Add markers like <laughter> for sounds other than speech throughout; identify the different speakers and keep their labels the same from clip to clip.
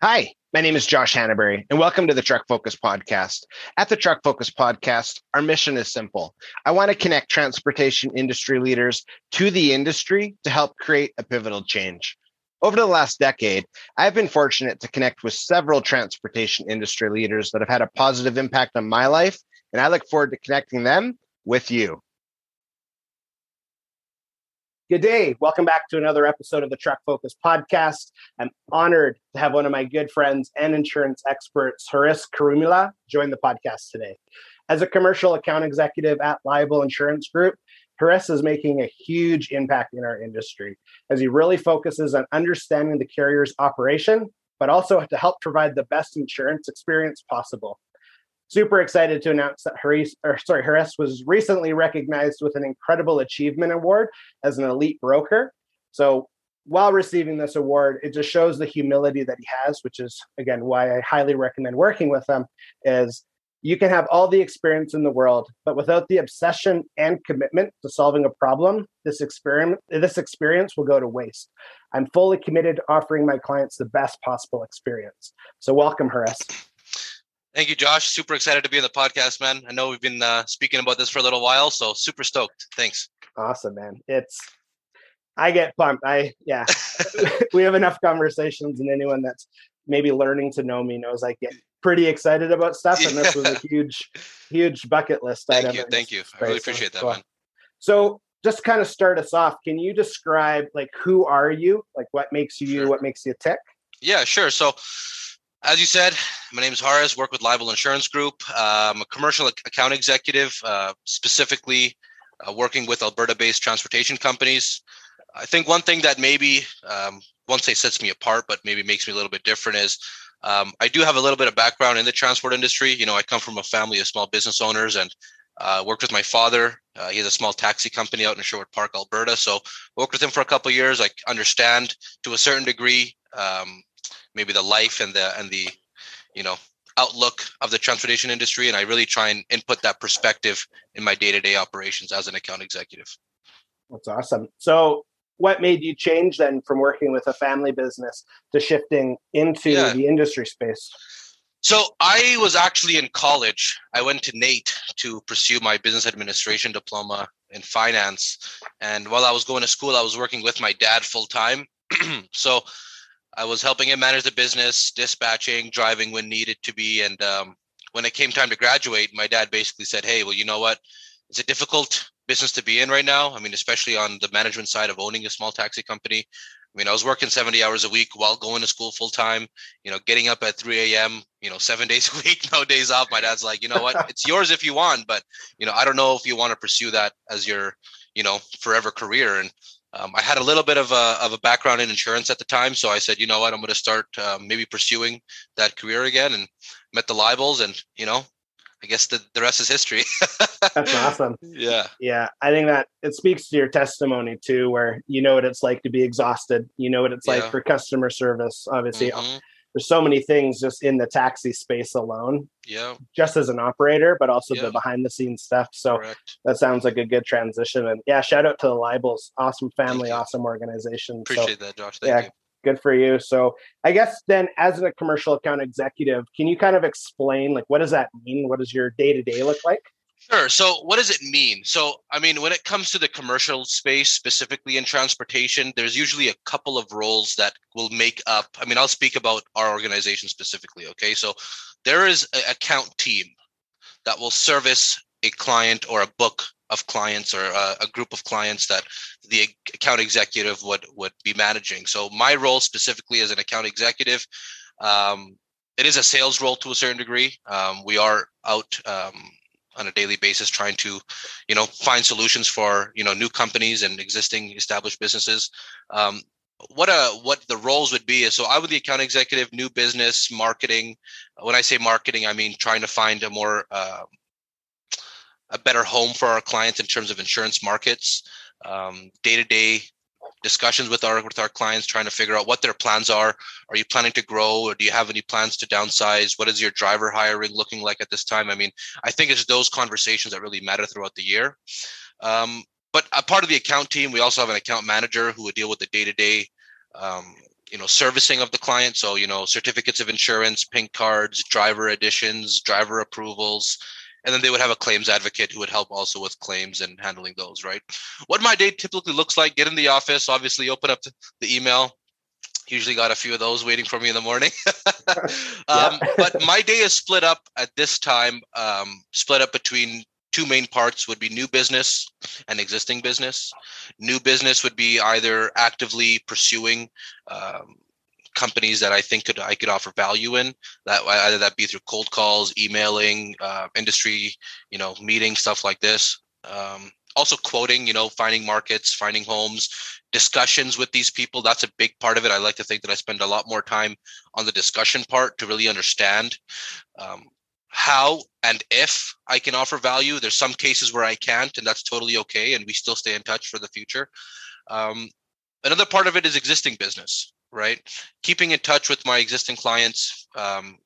Speaker 1: Hi, my name is Josh Hannaberry, and welcome to the Truck Focus Podcast. At the Truck Focus Podcast, our mission is simple. I want to connect transportation industry leaders to the industry to help create a pivotal change. Over the last decade, I've been fortunate to connect with several transportation industry leaders that have had a positive impact on my life, and I look forward to connecting them with you. Good day. Welcome back to another episode of the Truck Focus podcast. I'm honored to have one of my good friends and insurance experts, Haris Karumila, join the podcast today. As a commercial account executive at Liable Insurance Group, Haris is making a huge impact in our industry as he really focuses on understanding the carrier's operation, but also to help provide the best insurance experience possible super excited to announce that Harris, or sorry, Haris was recently recognized with an incredible achievement award as an elite broker. So while receiving this award, it just shows the humility that he has, which is again why I highly recommend working with him. Is you can have all the experience in the world, but without the obsession and commitment to solving a problem, this experiment this experience will go to waste. I'm fully committed to offering my clients the best possible experience. So welcome, Haris.
Speaker 2: Thank you, Josh. Super excited to be on the podcast, man. I know we've been uh, speaking about this for a little while, so super stoked. Thanks.
Speaker 1: Awesome, man. It's I get pumped. I yeah. <laughs> <laughs> we have enough conversations, and anyone that's maybe learning to know me knows I get pretty excited about stuff, and this was a huge, huge bucket list
Speaker 2: thank
Speaker 1: item.
Speaker 2: You, thank you. I really appreciate that, man.
Speaker 1: So just kind of start us off. Can you describe like who are you? Like what makes you you? What makes you tick?
Speaker 2: Yeah, sure. So as you said, my name is Haris, work with Liable Insurance Group. Uh, I'm a commercial account executive, uh, specifically uh, working with Alberta based transportation companies. I think one thing that maybe, um, won't say sets me apart, but maybe makes me a little bit different is um, I do have a little bit of background in the transport industry. You know, I come from a family of small business owners and uh, worked with my father. Uh, he has a small taxi company out in Sherwood Park, Alberta. So worked with him for a couple years. I understand to a certain degree um, maybe the life and the and the you know outlook of the transportation industry and i really try and input that perspective in my day-to-day operations as an account executive.
Speaker 1: That's awesome. So what made you change then from working with a family business to shifting into yeah. the industry space?
Speaker 2: So i was actually in college. I went to NAIT to pursue my business administration diploma in finance. And while i was going to school i was working with my dad full time <clears throat> so I was helping him manage the business, dispatching, driving when needed to be. And um, when it came time to graduate, my dad basically said, Hey, well, you know what? It's a difficult business to be in right now. I mean, especially on the management side of owning a small taxi company. I mean, I was working 70 hours a week while going to school full time, you know, getting up at 3 a.m., you know, seven <laughs> days a week, no days off. My dad's like, you know what? <laughs> It's yours if you want, but, you know, I don't know if you want to pursue that as your, you know, forever career. And um, I had a little bit of a, of a background in insurance at the time. So I said, you know what, I'm going to start uh, maybe pursuing that career again and met the libels and, you know, I guess the, the rest is history. <laughs>
Speaker 1: That's awesome.
Speaker 2: Yeah.
Speaker 1: Yeah. I think that it speaks to your testimony too, where you know what it's like to be exhausted. You know what it's like for customer service. Obviously, mm-hmm there's so many things just in the taxi space alone.
Speaker 2: Yeah.
Speaker 1: Just as an operator, but also yeah. the behind the scenes stuff. So Correct. that sounds like a good transition. And yeah, shout out to the Libels. Awesome family, awesome organization.
Speaker 2: Appreciate
Speaker 1: so,
Speaker 2: that, Josh. Thank yeah, you.
Speaker 1: Good for you. So I guess then as a commercial account executive, can you kind of explain like what does that mean? What does your day to day look like?
Speaker 2: Sure. So, what does it mean? So, I mean, when it comes to the commercial space, specifically in transportation, there's usually a couple of roles that will make up. I mean, I'll speak about our organization specifically. Okay. So, there is an account team that will service a client or a book of clients or a, a, group of clients that the account executive would would be managing. So, my role specifically as an account executive, um, it is a sales role to a certain degree. Um, we are out. Um, on a daily basis trying to you know find solutions for you know new companies and existing established businesses. Um, what uh, what the roles would be is so i would the account executive new business marketing. When i say marketing i mean trying to find a more uh, a better home for our clients in terms of insurance markets um, day-to-day discussions with our with our clients trying to figure out what their plans are. Are you planning to grow or do you have any plans to downsize? What is your driver hiring looking like at this time? I mean i think it's those conversations that really matter throughout the year. Um, but a part of the account team we also have an account manager who would deal with the day-to-day um, you know servicing of the client. So you know certificates of insurance pink cards driver additions driver approvals and then they would have a claims advocate who would help also with claims and handling those right? What my day typically looks like get in the office obviously open up the email. Usually got a few of those waiting for me in the morning. <laughs> Um, but my day is split up at this time um, split up between two main parts would be new business and existing business. New business would be either actively pursuing um, companies that I think could I could offer value in. That either that be through cold calls, emailing, uh, industry, you know, meeting stuff like this. Um, also quoting, you know, finding markets, finding homes, discussions with these people. That's a big part of it. I like to think that I spend a lot more time on the discussion part to really understand um, how and if I can offer value. There's some cases where I can't, and that's totally okay. And we still stay in touch for the future. Um, another part of it is existing business, right? Keeping in touch with my existing clients. Um,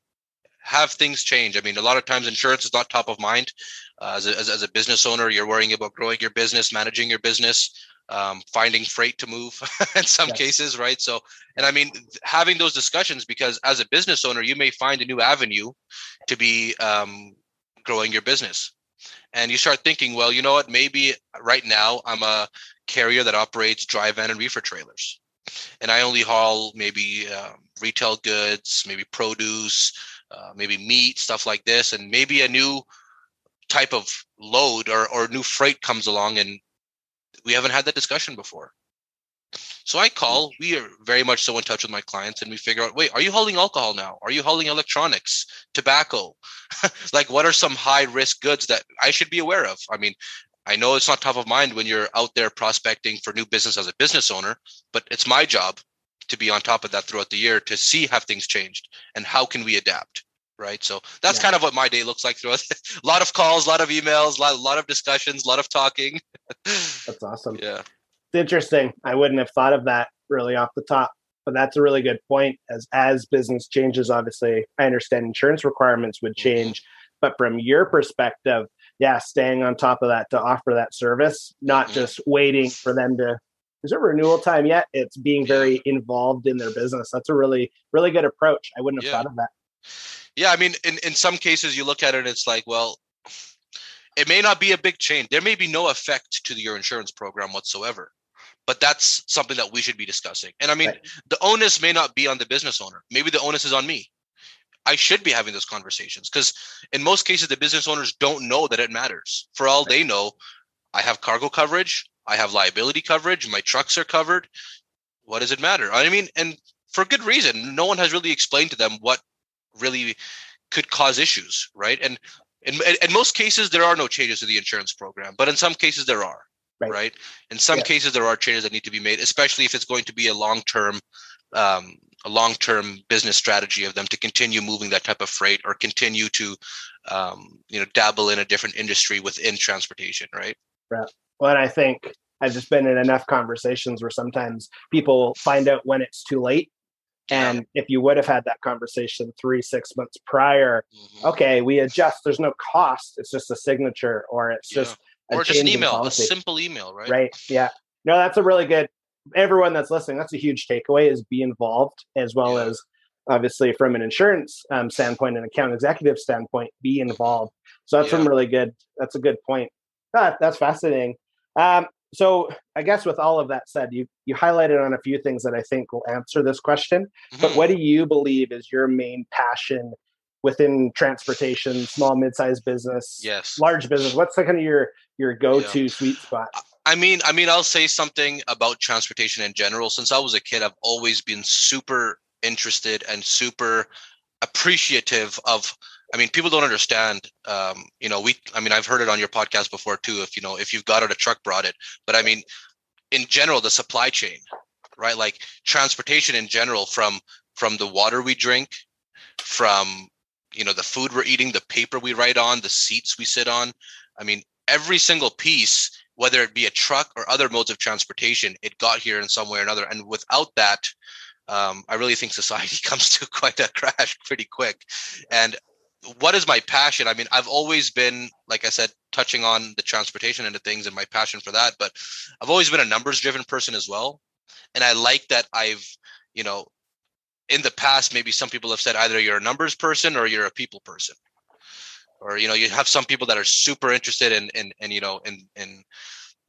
Speaker 2: have things change. I mean, a lot of times insurance is not top of mind. Uh, as, a, as, as, a business owner, you're worrying about growing your business, managing your business um, finding freight to move <laughs> in some yes. cases, right? So, and I mean, having those discussions because as a business owner, you may find a new avenue to be um, growing your business. And you start thinking, well, you know what? Maybe right now I'm a carrier that operates dry van and reefer trailers, and I only haul maybe uh, retail goods, maybe produce, uh, maybe meat, stuff like this, and maybe a new type of load or, or new freight comes along and we haven't had that discussion before. So I call, mm. we are very much so in touch with my clients and we figure out, wait, are you hauling alcohol now? Are you hauling electronics, tobacco? <laughs> like what are some high risk goods that I should be aware of? I mean, I know it's not top of mind when you're out there prospecting for new business as a business owner, but it's my job to be on top of that throughout the year to see have things changed and how can we adapt right so that's yeah. kind of what my day looks like throughout <laughs> a lot of calls a lot of emails a lot, lot of discussions a lot of talking <laughs>
Speaker 1: that's awesome
Speaker 2: yeah
Speaker 1: it's interesting i wouldn't have thought of that really off the top but that's a really good point as as business changes obviously i understand insurance requirements would mm-hmm. change mm-hmm. but from your perspective yeah staying on top of that to offer that service not mm-hmm. just waiting for them to is it renewal time yet it's being very involved in their business that's a really really good approach i wouldn't have yeah. thought of that
Speaker 2: yeah, I mean, in, in some cases, you look at it, it's like, well, it may not be a big change. There may be no effect to your insurance program whatsoever, but that's something that we should be discussing. And I mean, right. the onus may not be on the business owner. Maybe the onus is on me. I should be having those conversations because in most cases, the business owners don't know that it matters. For all they know, I have cargo coverage, I have liability coverage, my trucks are covered. What does it matter? I mean, and for good reason. No one has really explained to them what really could cause issues, right? And in, in most cases, there are no changes to the insurance program, but in some cases, there are, right? right? In some yeah. cases, there are changes that need to be made, especially if it's going to be a long term. Um, a long-term business strategy of them to continue moving that type of freight or continue to um, you know dabble in a different industry within transportation right
Speaker 1: right well and i think i've just been in enough conversations where sometimes people find out when it's too late and if you would have had that conversation three, six months prior, mm-hmm. okay, we adjust. There's no cost. It's just a signature or it's yeah. just
Speaker 2: or just an email, a simple email, right?
Speaker 1: Right. Yeah. No, that's a really good. Everyone that's listening, that's a huge takeaway: is be involved as well yeah. as obviously from an insurance um, standpoint and account executive standpoint, be mm-hmm. involved. So that's yeah. some really good. That's a good point. Ah, that's fascinating. Um, so I guess with all of that said, you you highlighted on a few things that I think will answer this question. Mm-hmm. But what do you believe is your main passion within transportation, small mid-sized business,
Speaker 2: yes,
Speaker 1: large business? What's the kind of your your go-to yeah. sweet spot?
Speaker 2: I mean, I mean, I'll say something about transportation in general. Since I was a kid, I've always been super interested and super appreciative of I mean, people don't understand. Um, you know, we. I mean, I've heard it on your podcast before too. If you know, if you've got it, a truck brought it. But I mean, in general, the supply chain, right? Like transportation in general, from from the water we drink, from you know the food we're eating, the paper we write on, the seats we sit on. I mean, every single piece, whether it be a truck or other modes of transportation, it got here in some way or another. And without that, um, I really think society <laughs> comes to quite a crash pretty quick. And what is my passion? I mean, I've always been, like I said, touching on the transportation end of things and my passion for that, but I've always been a numbers driven person as well. And I like that I've you know, in the past, maybe some people have said either you're a numbers person or you're a people person. Or, you know, you have some people that are super interested in, in, you know, in, in,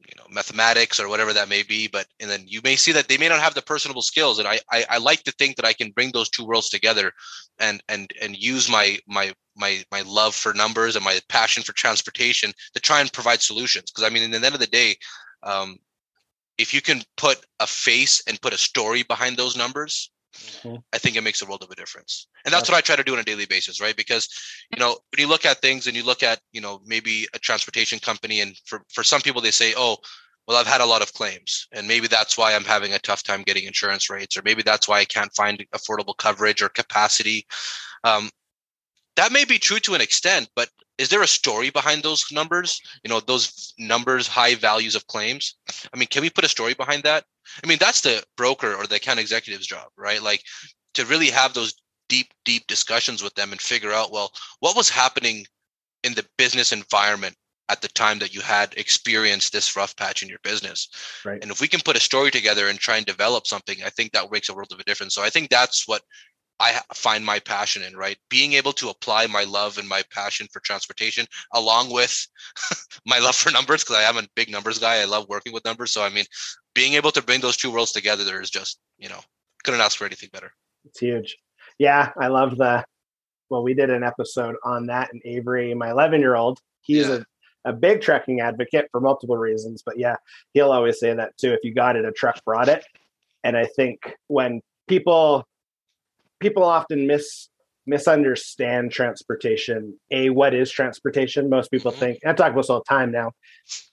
Speaker 2: you know mathematics or whatever that may be but and then you may see that they may not have the personable skills and I, I i like to think that i can bring those two worlds together and and and use my my my my love for numbers and my passion for transportation to try and provide solutions because i mean in the end of the day um, if you can put a face and put a story behind those numbers mm-hmm. i think it makes a world of a difference. And that's what i try to do on a daily basis right? Because you know when you look at things and you look at you know maybe a transportation company and for for some people they say oh well i've had a lot of claims and maybe that's why i'm having a tough time getting insurance rates or maybe that's why i can't find affordable coverage or capacity. Um, that may be true to an extent but is there a story behind those numbers? You know those numbers high values of claims? I mean can we put a story behind that? I mean that's the broker or the account executive's job right? Like to really have those deep deep discussions with them and figure out well what was happening in the business environment at the time that you had experienced this rough patch in your business? Right. And if we can put a story together and try and develop something i think that makes a world of a difference. So i think that's what I find my passion in, right? Being able to apply my love and my passion for transportation along with <laughs> my love for numbers, because I am a big numbers guy. I love working with numbers. So, I mean, being able to bring those two worlds together there is just, you know, couldn't ask for anything better.
Speaker 1: It's huge. Yeah, I love the, well, we did an episode on that and Avery, my 11 year old. He's yeah. a, a big trekking advocate for multiple reasons. But yeah, he'll always say that too. If you got it, a truck brought it. And I think when people people often miss misunderstand transportation. A, what is transportation? Most people mm-hmm. think, I talk about this all the time now.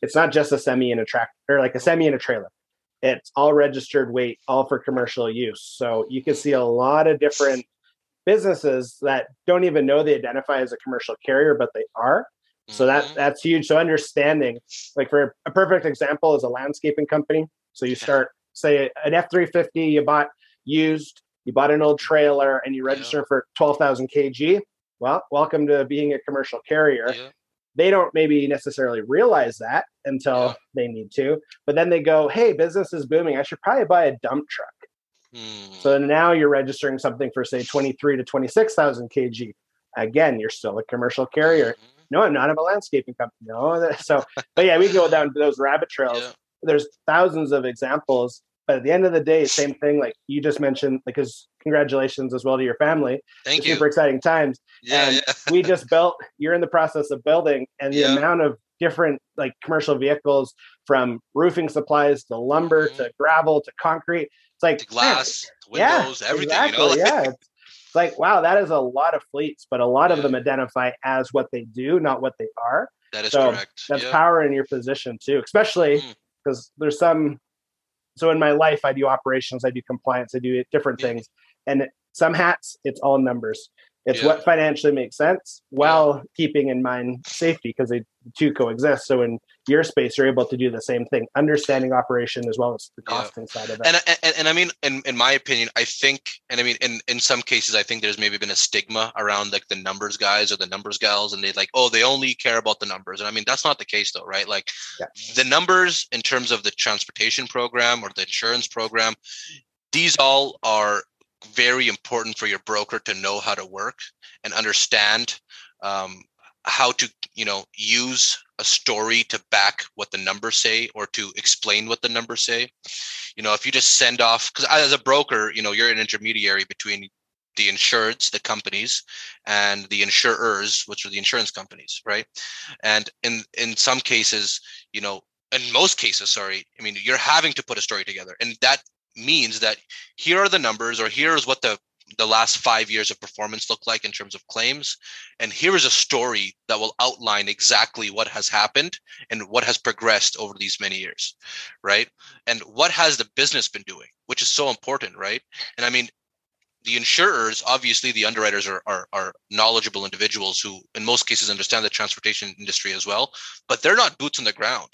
Speaker 1: It's not just a semi and a tractor, or like a semi and a trailer. It's all registered weight, all for commercial use. So you can see a lot of different businesses that don't even know they identify as a commercial carrier, but they are. So that mm-hmm. that's huge. So understanding, like for a perfect example, is a landscaping company. So you start say an F three fifty you bought used you bought an old trailer and you register yeah. for 12,000 kg. Well, welcome to being a commercial carrier. Yeah. They don't maybe necessarily realize that until yeah. they need to, but then they go, "Hey, business is booming. I should probably buy a dump truck." Hmm. So now you're registering something for say 23 to 26,000 kg. Again, you're still a commercial carrier. Mm-hmm. No, I'm not. I'm a landscaping company. No, <laughs> so but yeah, we go down those rabbit trails. There's thousands of examples but at the end of the day, same thing. Like you just mentioned, like, because congratulations as well to your family.
Speaker 2: Thank you.
Speaker 1: Super exciting times. Yeah, and yeah. we just built. You're in the process of building, and the yeah. amount of different like commercial vehicles from roofing supplies to lumber mm-hmm. to gravel to concrete. It's like
Speaker 2: to glass, man, windows,
Speaker 1: yeah,
Speaker 2: everything.
Speaker 1: Exactly,
Speaker 2: you know?
Speaker 1: yeah. <laughs> It's, it's like wow, that is a lot of fleets, but a lot of them identify as what they do, not what they are.
Speaker 2: That is so correct.
Speaker 1: That's power in your position too, especially because mm. there's some so in my life, I do operations, I do compliance, I do different things. And some hats, it's all numbers. It's yeah. what financially makes sense while keeping in mind safety because they the two coexist. So in your space, you're able to do the same thing, understanding operation as well as the costing yeah. side of it.
Speaker 2: And, and, and I mean, in, in my opinion, I think, and I mean, in, in some cases, I think there's maybe been a stigma around like the numbers guys or the numbers gals, and they like, oh, they only care about the numbers. And I mean, that's not the case though, right? Like the numbers in terms of the transportation program or the insurance program, these all are very important for your broker to know how to work and understand um, how to you know use a story to back what the numbers say or to explain what the numbers say. You know if you just send off because as a broker you know you're an intermediary between the insureds the companies and the insurers which are the insurance companies right? And in in some cases you know in most cases sorry i mean you're having to put a story together and that means that here are the numbers or here is what the the last five years of performance look like in terms of claims and here is a story that will outline exactly what has happened and what has progressed over these many years right? And what has the business been doing which is so important right? And i mean the insurers obviously the underwriters are, are, are knowledgeable individuals who in most cases understand the transportation industry as well but they're not boots on the ground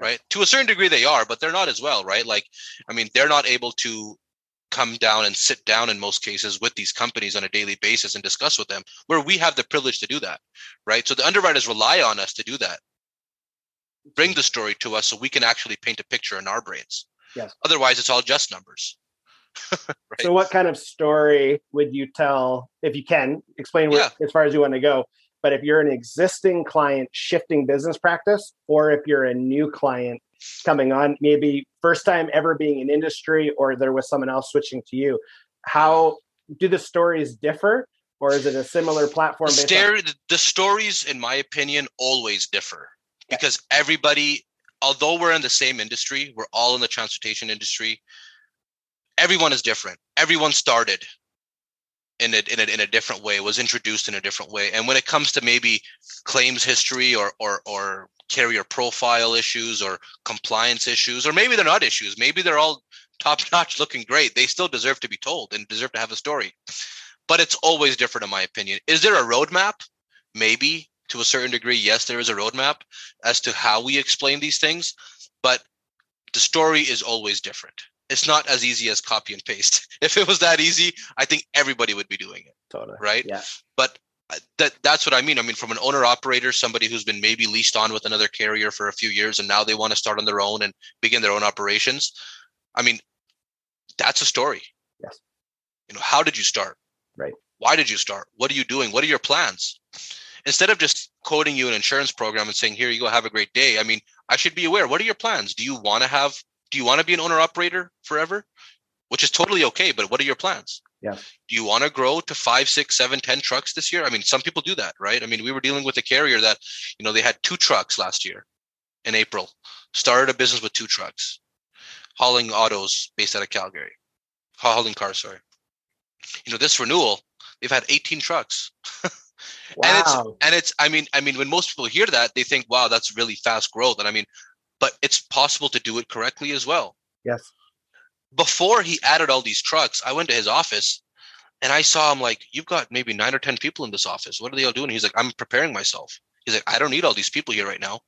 Speaker 2: right? To a certain degree they are but they're not as well right? Like i mean they're not able to come down and sit down in most cases with these companies on a daily basis and discuss with them where we have the privilege to do that right? So the underwriters rely on us to do that. Bring the story to us so we can actually paint a picture in our brains.
Speaker 1: Yes.
Speaker 2: Otherwise it's all just numbers. <laughs> Right?
Speaker 1: So, what kind of story would you tell if you can explain where,
Speaker 2: Yeah.
Speaker 1: as far as you want to go? But if you're an existing client shifting business practice, or if you're a new client coming on, maybe first time ever being in industry, or there was someone else switching to you, how do the stories differ, or is it a similar platform?
Speaker 2: the,
Speaker 1: based on-
Speaker 2: stare, the stories in my opinion always differ because everybody although we're in the same industry we're all in the transportation industry everyone is different everyone started in a, in a, in a different way was introduced in a different way. And when it comes to maybe claims history or or or carrier profile issues or compliance issues or maybe they're not issues maybe they're all top <laughs> notch looking great they still deserve to be told and deserve to have a story. But it's always different in my opinion. Is there a roadmap? Maybe to a certain degree yes there is a roadmap as to how we explain these things but the story is always different it's not as easy as copy and paste. <laughs> If it was that easy i think everybody would be doing it
Speaker 1: Totally.
Speaker 2: right?
Speaker 1: Yeah.
Speaker 2: but uh, that that's what i mean. I mean from an owner operator somebody who's been maybe leased on with another carrier for a few years and now they want to start on their own and begin their own operations i mean that's a story.
Speaker 1: Yes.
Speaker 2: you know how did you start?
Speaker 1: Right.
Speaker 2: why did you start? What are you doing? What are your plans? Instead of just quoting you an insurance program and saying here you go have a great day i mean i should be aware. What are your plans? Do you want to have do you want to be an owner operator forever? Which is totally okay but what are your plans?
Speaker 1: Yeah.
Speaker 2: do you want to grow to five six seven ten trucks this year? I mean some people do that right? I mean we were dealing with a carrier that you know they had two trucks last year in april started a business with two trucks hauling autos based out of calgary hauling cars sorry. You know this renewal they've had 18 trucks. <laughs> And it's
Speaker 1: Wow.
Speaker 2: and it's i mean i mean when most people hear that they think wow that's really fast growth. And i mean but it's possible to do it correctly as well
Speaker 1: Yes.
Speaker 2: before he added all these trucks i went to his office and i saw him like you've got maybe nine or ten people in this office what are they all doing he's like i'm preparing myself he's like i don't need all these people here right now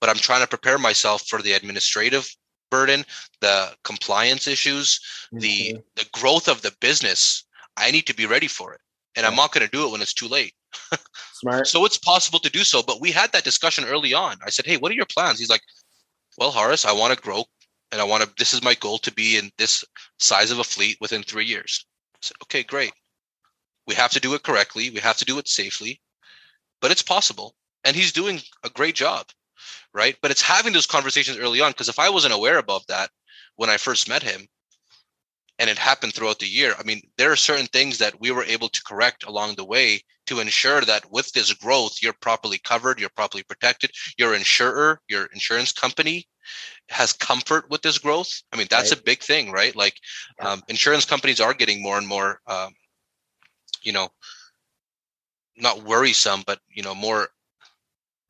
Speaker 2: but i'm trying to prepare myself for the administrative burden the compliance issues the
Speaker 1: Mhm.
Speaker 2: the growth of the business i need to be ready for it and i'm not going to do it when it's too late <laughs>
Speaker 1: smart.
Speaker 2: so it's possible to do so. But we had that discussion early on. I said, Hey, what are your plans? He's like, Well, Haris, I want to grow and I want to, this is my goal to be in this size of a fleet within three years. Said, Okay, great. We have to do it correctly. We have to do it safely, but it's possible. And he's doing a great job. Right. But it's having those conversations early on. Because if I wasn't aware of that when I first met him, and it happened throughout the year. I mean, there are certain things that we were able to correct along the way to ensure that with this growth, you're properly covered, you're properly protected. Your insurer, your insurance company has comfort with this growth. I mean, that's
Speaker 1: Right.
Speaker 2: a big thing, right? Like,
Speaker 1: Yeah.
Speaker 2: um, insurance companies are getting more and more, um, you know, not worrisome, but you know, more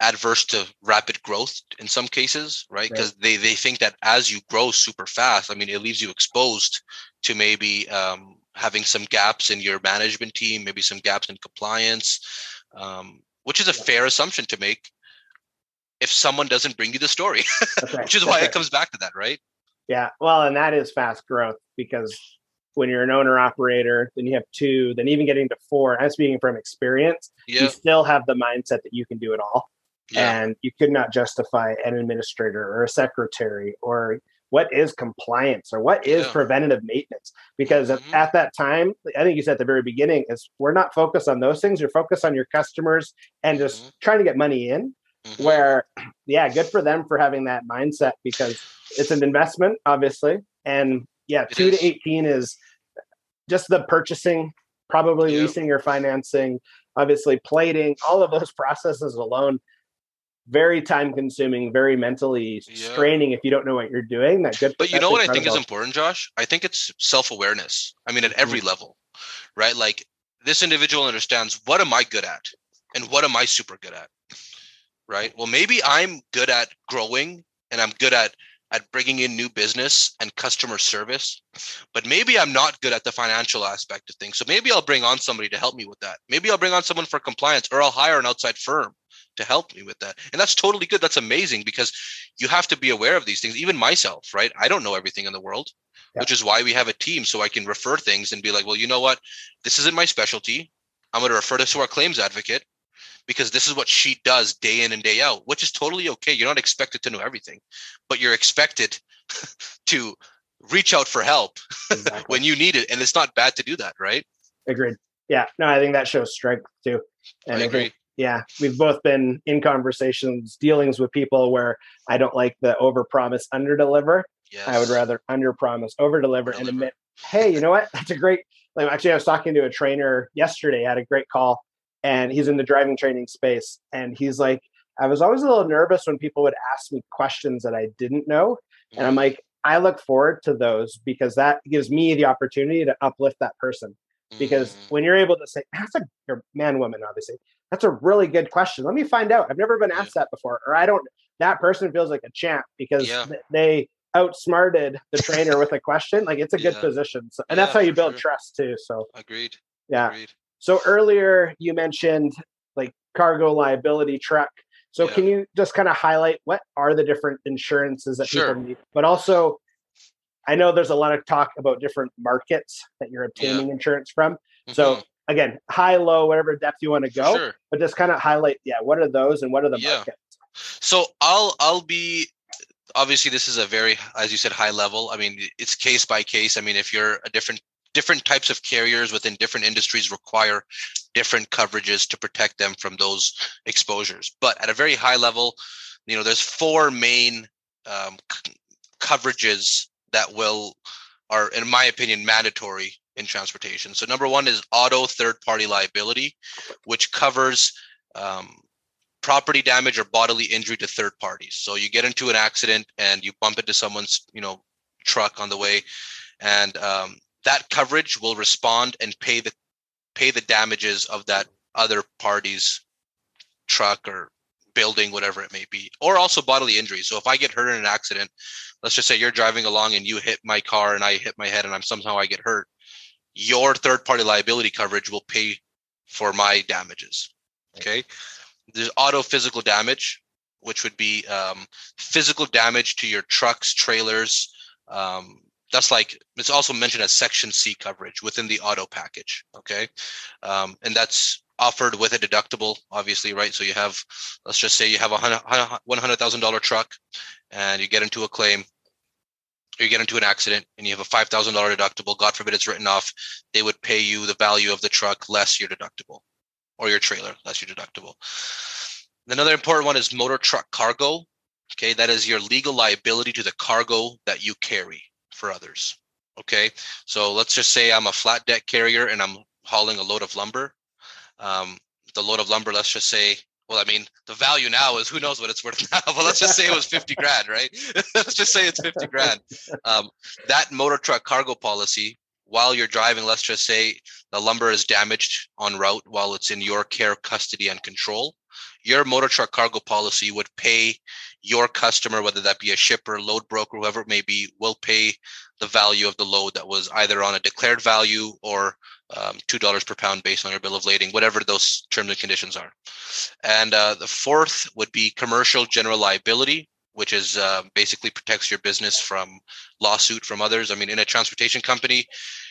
Speaker 2: adverse to rapid growth in some cases, right?
Speaker 1: Right.
Speaker 2: Because they they think that as you grow super fast, I mean, it leaves you exposed to maybe um, having some gaps in your management team, maybe some gaps in compliance, um, which is a fair assumption to make if someone doesn't bring you the story, <laughs>
Speaker 1: right.
Speaker 2: which is why it comes back to that, right?
Speaker 1: Yeah, well, and that is fast growth because when you're an owner operator, then you have two, then even getting to four. I'm speaking from experience.
Speaker 2: Yeah,
Speaker 1: You still have the mindset that you can do it all,
Speaker 2: yeah,
Speaker 1: and you could not justify an administrator or a secretary or what is compliance or what is
Speaker 2: Yeah.
Speaker 1: preventative maintenance because at-
Speaker 2: Mhm.
Speaker 1: at that time i think you said at the very beginning is we're not focused on those things you're focused on your customers and just
Speaker 2: Mhm.
Speaker 1: trying to get money in
Speaker 2: Mhm.
Speaker 1: where <clears throat> yeah good for them for having that mindset because it's an investment obviously and yeah
Speaker 2: It
Speaker 1: 2
Speaker 2: is.
Speaker 1: to 18 is just the purchasing probably
Speaker 2: Yeah.
Speaker 1: leasing or financing obviously plating all of those <laughs> processes alone very time consuming very mentally
Speaker 2: Yeah.
Speaker 1: straining if you don't know what you're doing that good
Speaker 2: But you know what I think is important, Josh? I think it's self awareness. I mean, at every
Speaker 1: Mm-hmm.
Speaker 2: level, right? Like this individual understands what am I good at and what am I super good at, right? Well, maybe I'm good at growing and I'm good at at bringing in new business and customer service, but maybe I'm not good at the financial aspect of things. So maybe I'll bring on somebody to help me with that. Maybe I'll bring on someone for compliance or I'll hire an outside firm to help me with that. And that's totally good. That's amazing because you have to be aware of these things. Even myself, right? I don't know everything in the world,
Speaker 1: Yeah.
Speaker 2: which is why we have a team so I can refer things and be like, well, you know what? This isn't my specialty. I'm going to refer this to our claims advocate because this is what she does day in and day out, which is totally okay. You're not expected to know everything, but you're expected <laughs> to reach out for help <laughs> exactly. when you need it, and it's not bad to do that, right?
Speaker 1: Agreed. Yeah, no, I think that shows strength too.
Speaker 2: And I agree.
Speaker 1: Yeah, we've both been in conversations, dealings with people where I don't like the over promise, under deliver. Yes. I would rather under promise, over deliver, and admit, hey, you know what? That's a great. Like, actually, I was talking to a trainer yesterday. I had a great call, and he's in the driving training space, and he's like, I was always a little nervous when people would ask me questions that I didn't know, and I'm mm-hmm. like, I look forward to those because that gives me the opportunity to uplift that person. Because mm-hmm. when you're able to say, that's a your man, woman, obviously, that's a really good question. Let me find out. I've never been asked yeah. that before, or I don't. That person feels like a champ because yeah. they outsmarted the trainer with a question. Like it's a good yeah. position, so, and that's how you build sure. trust too. So
Speaker 2: agreed.
Speaker 1: Yeah.
Speaker 2: Agreed.
Speaker 1: So earlier you mentioned like cargo liability truck. So can you just kind of highlight what are the different insurances that sure. people need, but also I know there's a lot of talk about different markets that you're obtaining insurance from. Mm-hmm. So again, high, low, whatever depth you want to go, sure. but just kind of highlight, yeah, what are those and what are the yeah. markets?
Speaker 2: So I'll I'll be obviously this is a very as you said high level. I mean it's case by case. I mean if you're a different different types of carriers within different industries require different coverages to protect them from those exposures. But at a very high level, you know there's four main um, c- coverages that will are in my opinion mandatory in transportation. So number one is auto third party liability, which covers um, property damage or bodily injury to third parties. So you get into an accident and you bump into someone's you know truck on the way, and um, that coverage will respond and pay the pay the damages of that other party's truck or building, whatever it may be, or also bodily injury. So if I get hurt in an accident, let's just say you're driving along and you hit my car and I hit my head and I'm somehow I get hurt, your third party liability coverage will pay for my damages. Okay. There's auto physical damage, which would be um, physical damage to your trucks, trailers. Um, that's like it's also mentioned as Section C coverage within the auto package. Okay. Um, and that's offered with a deductible, obviously, right? So you have, let's just say you have a $100,000 truck and you get into a claim you get into an accident and you have a $5,000 deductible, God forbid it's written off, they would pay you the value of the truck less your deductible or your trailer less your deductible. Another important one is motor truck cargo. Okay, that is your legal liability to the cargo that you carry for others. Okay, so let's just say I'm a flat deck carrier and I'm hauling a load of lumber. Um, the load of lumber, let's just say well, I mean, the value now is who knows what it's worth <laughs> now, but let's just say it was 50 grand, right? <laughs> let's just say it's 50 grand. Um, that motor truck cargo policy, while you're driving, let's just say the lumber is damaged on route while it's in your care, custody, and control. Your motor truck cargo policy would pay your customer, whether that be a shipper, load broker, whoever it may be, will pay the value of the load that was either on a declared value or um, two dollars per pound based on your bill of lading, whatever those terms and conditions are. And uh, the fourth would be commercial general liability, which is uh, basically protects your business from lawsuit from others. I mean, in a transportation company,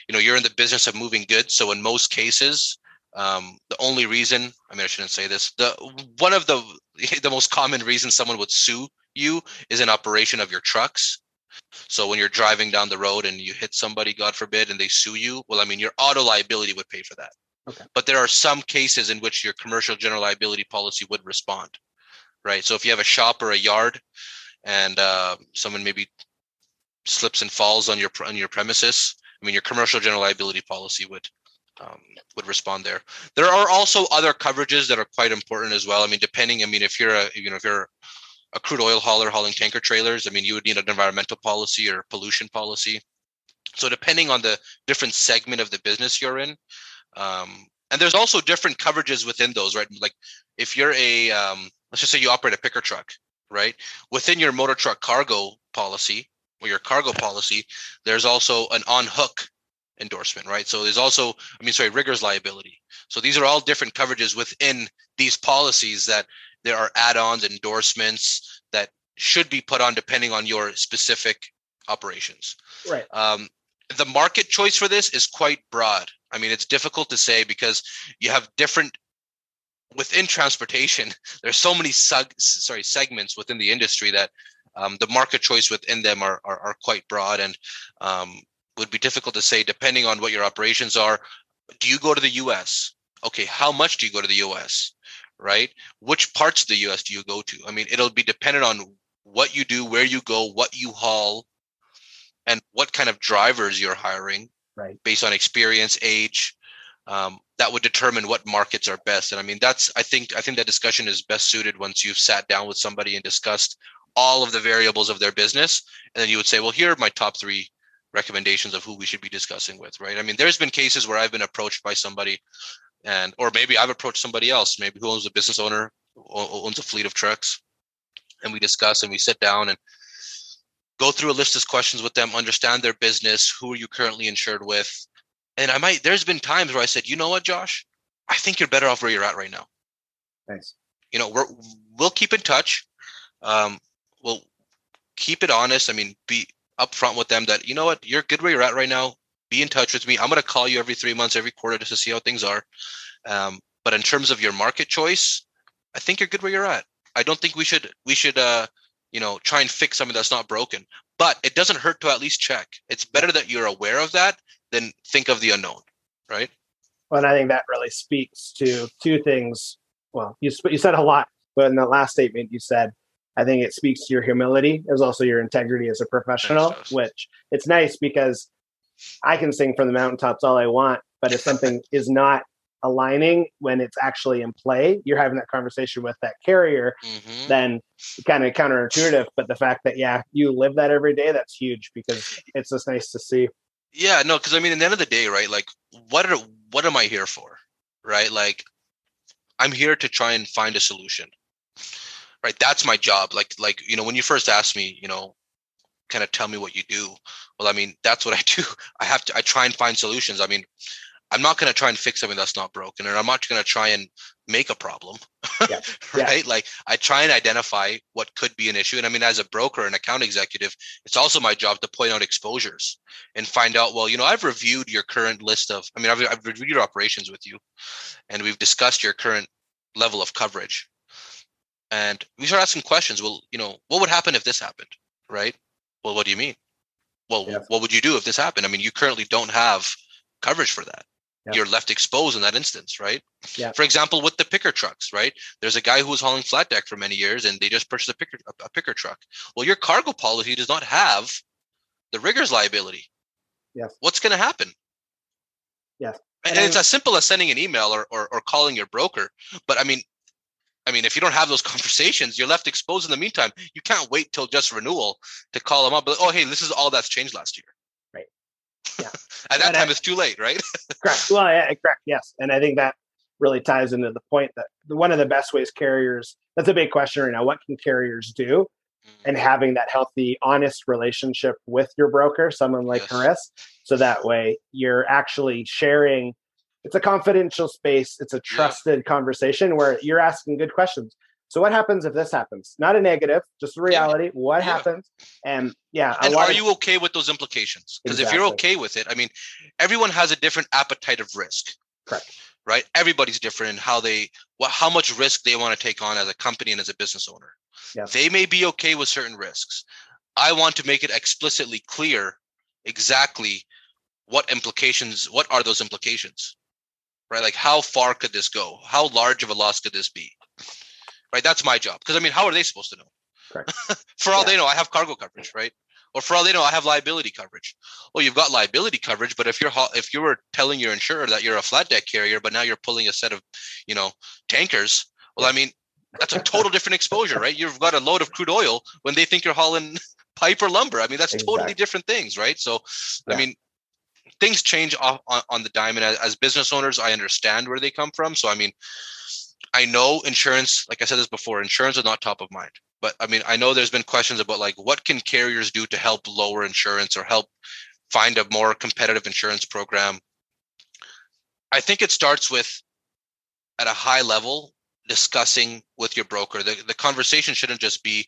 Speaker 2: you know, you're in the business of moving goods, so in most cases. Um, the only reason, I mean, I shouldn't say this. The one of the <laughs> the most common reasons someone would sue you is an operation of your trucks so when you're driving down the road and you hit somebody, God forbid, and they sue you, well, I mean, your auto liability would pay for that. Okay. But there are some cases in which your commercial general liability policy would respond, right? So if you have a shop or a yard, and uh, someone maybe slips and falls on your on your premises, I mean, your commercial general liability policy would um, would respond there. There are also other coverages that are quite important as well. I mean, depending, I mean, if you're a you know if you're a crude oil hauler hauling tanker trailers, I mean, you would need an environmental policy or pollution policy. So depending on the different segment of the business you're in, um, and there's also different coverages within those, right? Like if you're a, um, let's just say you operate a picker truck, right? Within your motor truck cargo policy or your cargo policy, there's also an on hook endorsement, right? So there's also, I mean, sorry, rigger's liability. So these are all different coverages within these policies that there are add-ons, endorsements that should be put on depending on your specific operations.
Speaker 1: Right.
Speaker 2: Um, the market choice for this is quite broad. I mean, it's difficult to say because you have different within transportation. <laughs> There's so many seg- sorry segments within the industry that um, the market choice within them are, are, are quite broad and um, would be difficult to say depending on what your operations are. Do you go to the US? Okay, how much do you go to the US? Right? Which parts of the US do you go to? I mean, it'll be dependent on what you do, where you go, what you haul, and what kind of drivers you're hiring.
Speaker 1: Right.
Speaker 2: Based on experience, age, um, that would determine what markets are best. And I mean, that's I think I think that discussion is best suited once you've sat down with somebody and discussed all of the variables of their business, and then you would say, well, here are my top three recommendations of who we should be discussing with. Right. I mean, there's been cases where I've been approached by somebody, and or maybe I've approached somebody else, maybe who owns a business owner owns a fleet of trucks, and we discuss and we sit down and go through a list of questions with them, understand their business, who are you currently insured with, and I might, there's been times where I said, you know what, Josh, I think you're better off where you're at right now.
Speaker 1: Nice.
Speaker 2: You know, we're, we'll keep in touch. Um, we'll keep it honest. I mean, be upfront with them that, you know what, you're good where you're at right now. Be in touch with me. I'm going to call you every three months, every quarter just to see how things are. Um, but in terms of your market choice, I think you're good where you're at. I don't think we should, we should, uh, you know, try and fix something that's not broken. But it doesn't hurt to at least check. It's better that you're aware of that than think of the unknown, right?
Speaker 1: Well, and I think that really speaks to two things. Well, you you said a lot, but in the last statement you said, I think it speaks to your humility as also your integrity as a professional, which it's nice because I can sing from the mountaintops all I want, but if something <laughs> is not aligning when it's actually in play, you're having that conversation with that carrier, mm-hmm. then kind of counterintuitive. But the fact that, yeah, you live that every day, that's huge because it's just nice to see.
Speaker 2: Yeah, no, because I mean, at the end of the day, right? Like, what are what am I here for, right? Like, I'm here to try and find a solution, right? That's my job. Like, like you know, when you first asked me, you know, kind of tell me what you do. Well, I mean, that's what I do. <laughs> I have to. I try and find solutions. I mean, I'm not going to try and fix something that's not broken, and I'm not going to try and make a problem, yeah. <laughs> right? Yeah. Like I try and identify what could be an issue, and I mean, as a broker and account executive, it's also my job to point out exposures and find out. Well, you know, I've reviewed your current list of. I mean, I've, I've reviewed your operations with you, and we've discussed your current level of coverage, and we start asking questions. Well, you know, what would happen if this happened, right? Well, what do you mean? Well, yeah. what would you do if this happened? I mean, you currently don't have coverage for that yeah. you're left exposed in that instance, right?
Speaker 1: Yeah.
Speaker 2: For example, with the picker trucks, right? There's a guy who was hauling flat deck for many years, and they just purchased a picker a picker truck. Well, your cargo policy does not have the rigger's liability.
Speaker 1: Yes.
Speaker 2: What's going to happen?
Speaker 1: Yes.
Speaker 2: And, and it's as simple as sending an email or, or or calling your broker. But I mean, I mean, if you don't have those <laughs> conversations, you're left exposed in the meantime. You can't wait till just renewal to call them up. But oh, hey, this is all that's changed last year. Right.
Speaker 1: Yeah. <laughs>
Speaker 2: At that time, I, it's too late, right? <laughs>
Speaker 1: correct. Well, yeah, correct. Yes, and I think that really ties into the point that one of the best ways carriers. That's a big question right now. What can carriers do? Mm-hmm. And having that healthy, honest relationship with your broker, someone like yes. Haris, so that way you're actually sharing. It's a confidential space. It's a trusted yeah. conversation where you're asking good questions. So what happens if this happens? Not a negative, just a reality. Yeah. What yeah. happens? And yeah,
Speaker 2: and are of, you okay with those implications? Because exactly. if you're okay with it, I mean, everyone has a different appetite of risk.
Speaker 1: Correct.
Speaker 2: Right. Everybody's different in how they, what, how much risk they want to take on as a company and as a business owner.
Speaker 1: Yeah.
Speaker 2: They may be okay with certain risks. I want to make it explicitly clear exactly what implications. What are those implications? Right. Like how far could this go? How large of a loss could this be? right? That's my job. Because I mean, how are they supposed to know? <laughs> for all yeah. they know, I have cargo coverage, right? Or for all they know, I have liability coverage. Well, you've got liability coverage, but if you're if you were telling your insurer that you're a flat deck carrier, but now you're pulling a set of, you know, tankers, well, I mean, that's a total different exposure, right? You've got a load of crude oil when they think you're hauling <laughs> pipe or lumber. I mean, that's exactly. totally different things, right? So, yeah. I mean, things change on, on the as, as business owners, I understand where they come from. So, I mean, I know insurance, like I said this before, insurance is not top of mind. But I mean, I know there's been questions about like what can carriers do to help lower insurance or help find a more competitive insurance program. I think it starts with at a high level discussing with your broker. The, the conversation shouldn't just be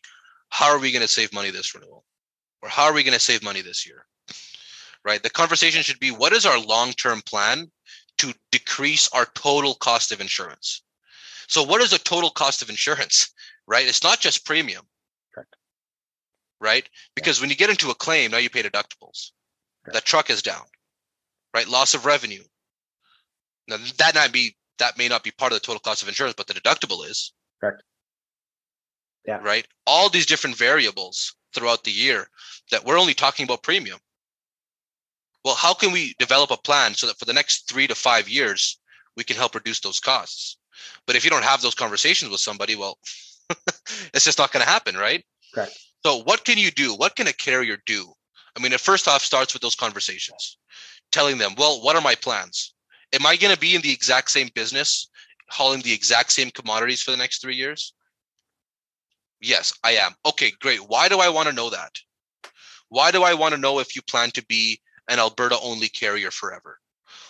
Speaker 2: how are we going to save money this renewal? Or how are we going to save money this year? Right? The conversation should be what is our long-term plan to decrease our total cost of insurance? So what is the total cost of insurance? Right? It's not just premium.
Speaker 1: Correct.
Speaker 2: right? Because when you get into a claim, now you pay deductibles.
Speaker 1: Okay.
Speaker 2: The truck is down, right? Loss of revenue. Now that might be that may not be part of the total cost of insurance, but the deductible is.
Speaker 1: Correct. Yeah.
Speaker 2: Right. All these different variables throughout the year that we're only talking about premium. Well, how can we develop a plan so that for the next three to five years we can help reduce those costs? But if you don't have those conversations with somebody, well, <laughs> it's just not going to happen, right?
Speaker 1: Correct.
Speaker 2: So, what can you do? What can a carrier do? I mean, it first off starts with those conversations, telling them, well, what are my plans? Am I going to be in the exact same business, hauling the exact same commodities for the next three years? Yes, I am. Okay, great. Why do I want to know that? Why do I want to know if you plan to be an Alberta only carrier forever?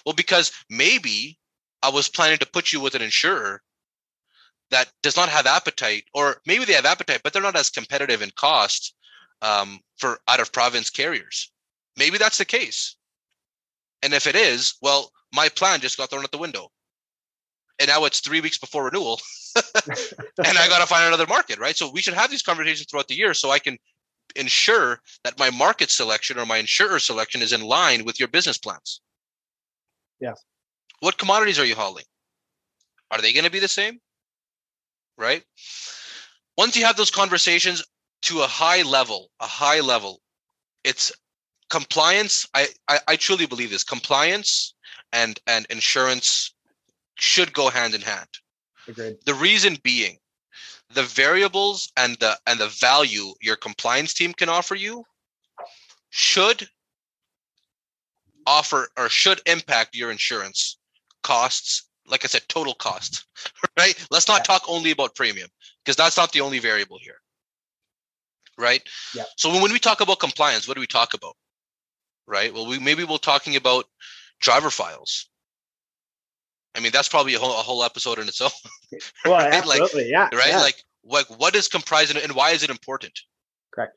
Speaker 2: Well, because maybe I was planning to put you with an insurer that does not have appetite, or maybe they have appetite, but they're not as competitive in cost um, for out of province carriers. Maybe that's the case. And if it is, well, my plan just got thrown out the window. And now it's three weeks before renewal, <laughs> and I got to find another market, right? So we should have these conversations throughout the year so I can ensure that my market selection or my insurer selection is in line with your business plans.
Speaker 1: Yes.
Speaker 2: What commodities are you hauling? Are they going to be the same? Right? Once you have those conversations to a high level, a high level, it's compliance. I, I, I truly believe this compliance and and insurance should go hand in hand.
Speaker 1: Agreed.
Speaker 2: The reason being the variables and the and the value your compliance team can offer you should offer or should impact your insurance costs like i said total cost <laughs> right let's not
Speaker 1: Yeah.
Speaker 2: talk only about premium because that's not the only variable here right
Speaker 1: Yeah.
Speaker 2: so when, when we talk about compliance what do we talk about right well we maybe we're talking about driver files i mean that's probably a whole, a whole episode in its own <laughs>
Speaker 1: Well,
Speaker 2: Right? Like-
Speaker 1: absolutely. yeah.
Speaker 2: right?
Speaker 1: yeah.
Speaker 2: Like, like what is comprising and why is it important?
Speaker 1: Correct.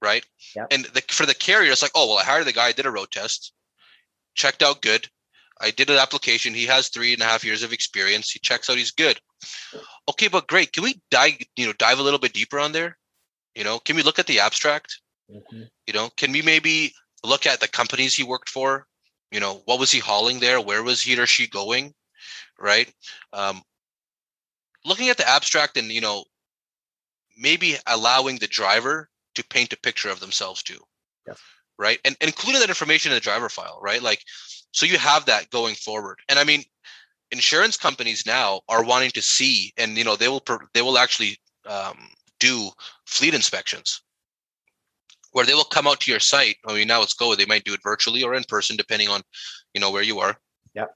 Speaker 2: Right.
Speaker 1: Yep.
Speaker 2: And the, for the carrier, it's like, oh well, I hired the guy, I did a road test, checked out good. I did an application. He has three and a half years of experience. He checks out. He's good. Okay, but great. Can we dive, you know, dive a little bit deeper on there? You know, can we look at the abstract?
Speaker 1: Mhm.
Speaker 2: You know, can we maybe look at the companies he worked for? You know, what was he hauling there? Where was he or she going? Right. Um, looking at the abstract and you know, maybe allowing the driver to paint a picture of themselves too.
Speaker 1: Yes.
Speaker 2: Right. And, and including that information in the driver file. Right. Like, so you have that going forward. And I mean, insurance companies now are wanting to see, and you know, they will they will actually um, do fleet inspections where they will come out to your site. I mean, now it's go. They might do it virtually or in person, depending on, you know, where you are.
Speaker 1: Yeah.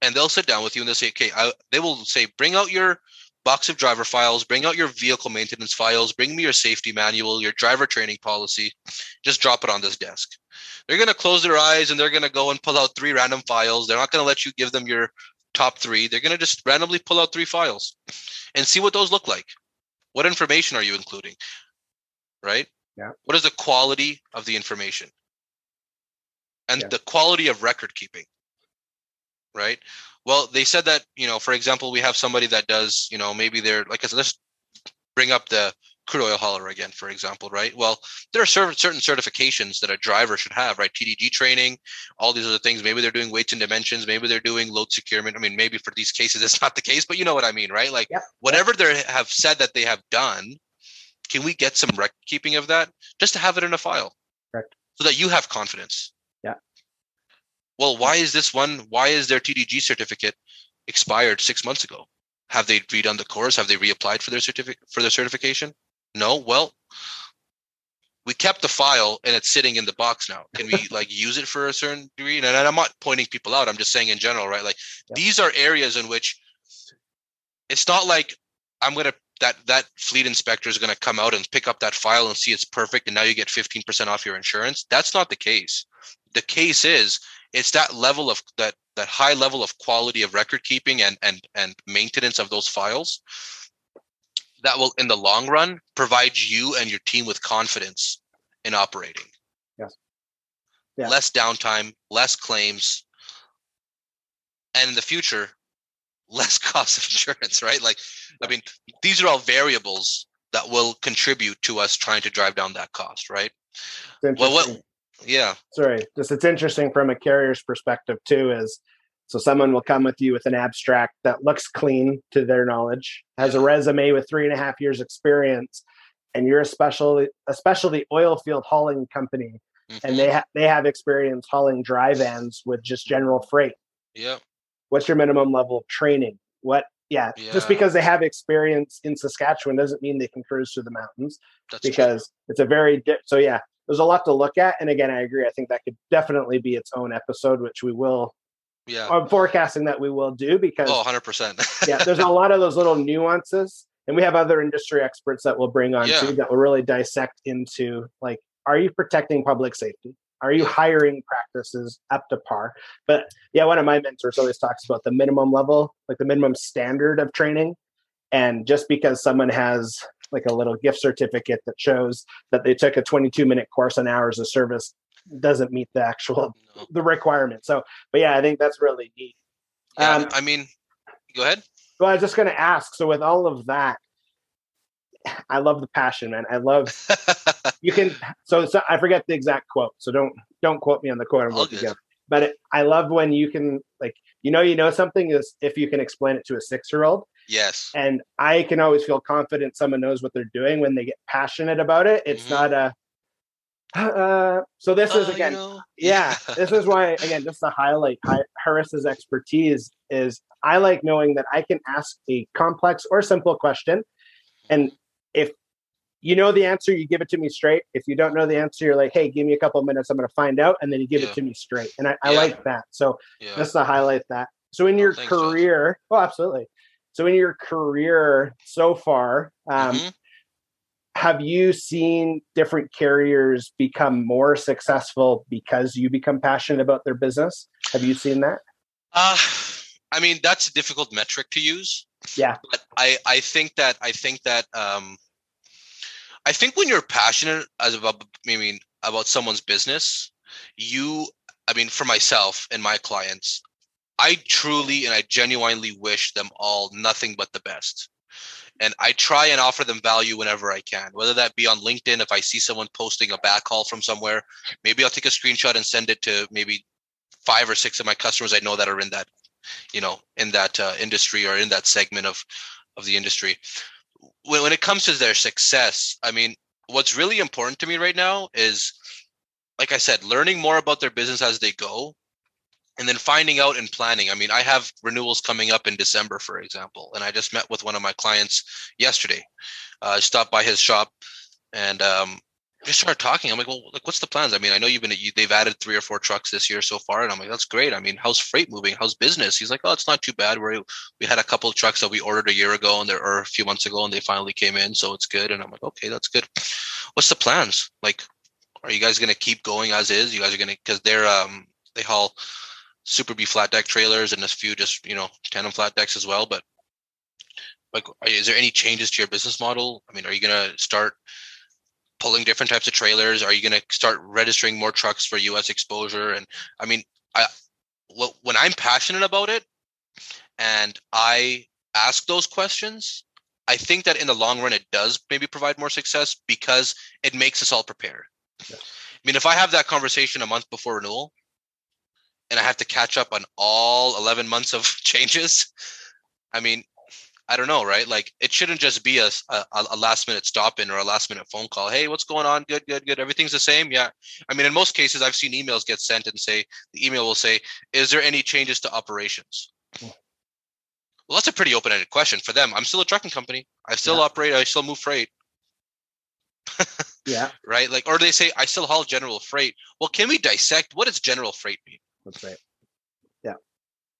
Speaker 2: And they'll sit down with you and they'll say, okay, I, they will say, bring out your box of driver files, bring out your vehicle maintenance files, bring me your safety manual, your driver training policy. Just drop it on this desk. They're going to close their eyes and they're going to go and pull out three random files. They're not going to let you give them your top three. They're going to just randomly pull out three files and see what those look like. What information are you including? Right?
Speaker 1: Yeah.
Speaker 2: What is the quality of the information? And
Speaker 1: Yeah.
Speaker 2: the quality of record keeping. Right? Well, they said that, you know, for example, we have somebody that does, you know, maybe they're like I said, let's bring up the crude oil hauler again, for example, right? Well, there are cer- certain certifications that a driver should have, right? TDG training, all these other things. Maybe they're doing weights and dimensions. Maybe they're doing load securement. I mean, maybe for these cases, it's not the case, but you know what I mean, right? Like
Speaker 1: Yep.
Speaker 2: whatever they have said that they have done, can we get some record keeping of that just to have it in a file?
Speaker 1: Correct.
Speaker 2: So that you have confidence.
Speaker 1: Yeah.
Speaker 2: Well, why is this one? Why is their TDG certificate expired six months ago? Have they redone the course? Have they reapplied for their certificate for their certification? No. Well, we kept the file and it's sitting in the box now. Can we <laughs> like use it for a certain degree? And I'm not pointing people out. I'm just saying in general, right? Like
Speaker 1: Yeah.
Speaker 2: these are areas in which it's not like I'm gonna that that fleet inspector is gonna come out and pick up that file and see it's perfect and now you get 15% off your insurance. That's not the case. The case is it's that level of that that high level of quality of record keeping and and and maintenance of those files that will in the long run provide you and your team with confidence in operating
Speaker 1: Yes. Yeah.
Speaker 2: less downtime less claims and in the future less <laughs> cost of insurance right like i mean these are all variables that will contribute to us trying to drive down that cost, right?
Speaker 1: Well,
Speaker 2: what? Yeah.
Speaker 1: Sorry, just it's interesting from a carrier's perspective too. Is so someone will come with you with an abstract that looks clean to their knowledge, has a resume with three and a half years experience, and you're a special, especially oil field hauling company, mm-hmm. and they have they have experience hauling dry vans with just general freight.
Speaker 2: Yeah.
Speaker 1: What's your minimum level of training? What yeah, yeah, just because they have experience in Saskatchewan doesn't mean they can cruise through the mountains That's because true. it's a very di- so yeah, there's a lot to look at. And again, I agree. I think that could definitely be its own episode, which we will.
Speaker 2: Yeah, I'm
Speaker 1: forecasting that we will do because
Speaker 2: oh, 100 percent.
Speaker 1: yeah, <laughs> there's a lot of those little nuances, and we have other industry experts that we'll bring on yeah. too that will really dissect into like, are you protecting public safety? Are you hiring practices up to par? But yeah, one of my mentors always talks about the minimum level, like the minimum standard of training. And just because someone has like a little gift certificate that shows that they took a 22 minute course on hours of service doesn't meet the actual no. <laughs> the requirement. So, but yeah, I think that's really neat.
Speaker 2: Yeah, um, I mean, go ahead.
Speaker 1: Well, I was just going to ask. So, with all of that, <sighs> I love the passion, man. I love <laughs> you can. So, so, I forget the exact quote. So don't don't quote me on the quote I'm looking at. But it, I love when you can like you know you know something is if you can explain it to a six year old.
Speaker 2: Yes.
Speaker 1: And I can always feel confident someone knows what they're doing when they get passionate about it. It's mm-hmm. not a uh, so this is uh, again, you know. yeah, <laughs> this is why again, just to highlight Haris's expertise is I like knowing that I can ask a complex or simple question, and if you know the answer, you give it to me straight. If you don't know the answer, you're like, hey, give me a couple minutes, I'm going to find out, and then you give yeah. it to me straight. And I, I yeah. like that. So yeah. just to highlight that. So in your career, so. oh, absolutely. So in your career so far, um, mm-hmm. have you seen different carriers become more successful because you become passionate about their business? Have you seen that?
Speaker 2: Uh, I mean, that's a difficult metric to use.
Speaker 1: Yeah.
Speaker 2: But I, I think that I think that um, I think when you're passionate as about I mean about someone's business, you I mean for myself and my clients, I truly and I genuinely wish them all nothing but the best. And I try and offer them value whenever I can, whether that be on LinkedIn. If I see someone posting a backhaul from somewhere, maybe I'll take a screenshot and send it to maybe five or six of my customers I know that are in that, you know, in that uh, industry or in that segment of of the industry. When, when it comes to their success, I mean, what's really important to me right now is, like I said, learning more about their business as they go and then finding out and planning. I mean, I have renewals coming up in December, for example, and I just met with one of my clients yesterday. Uh, I stopped by his shop and um, just started talking. I'm like, well, like, what's the plans? I mean, I know you've been you, they've added three or four trucks this year so far, and I'm like, that's great. I mean, how's freight moving? How's business? He's like, oh, it's not too bad. We we had a couple of trucks that we ordered a year ago and there or a few months ago, and they finally came in, so it's good. And I'm like, okay, that's good. What's the plans? Like, are you guys gonna keep going as is? You guys are gonna because they're um they haul Super B flat deck trailers and a few just you know tandem flat decks as well. But like, is there any changes to your business model? I mean, are you gonna start pulling different types of trailers? Are you gonna start registering more trucks for U.S. exposure? And I mean, I when I'm passionate about it and I ask those questions, I think that in the long run it does maybe provide more success because it makes us all prepared. Yeah. I mean, if I have that conversation a month before renewal, and I have to catch up on all 11 months of <laughs> changes, I mean, I don't know, right? Like it shouldn't just be a, a, a last minute stop in or a last minute phone call. Hey, what's going on? Good, good, good. Everything's the same. Yeah. I mean, in most cases, I've seen emails get sent and say, the email will say, is there any changes to operations? Hmm. Well, that's a pretty open ended question for them. I'm still a trucking company. I still yeah. operate, I still move freight.
Speaker 1: yeah. <laughs>
Speaker 2: Right. Like, or they say, I still haul general freight. Well, can we dissect what does general freight mean?
Speaker 1: That's right.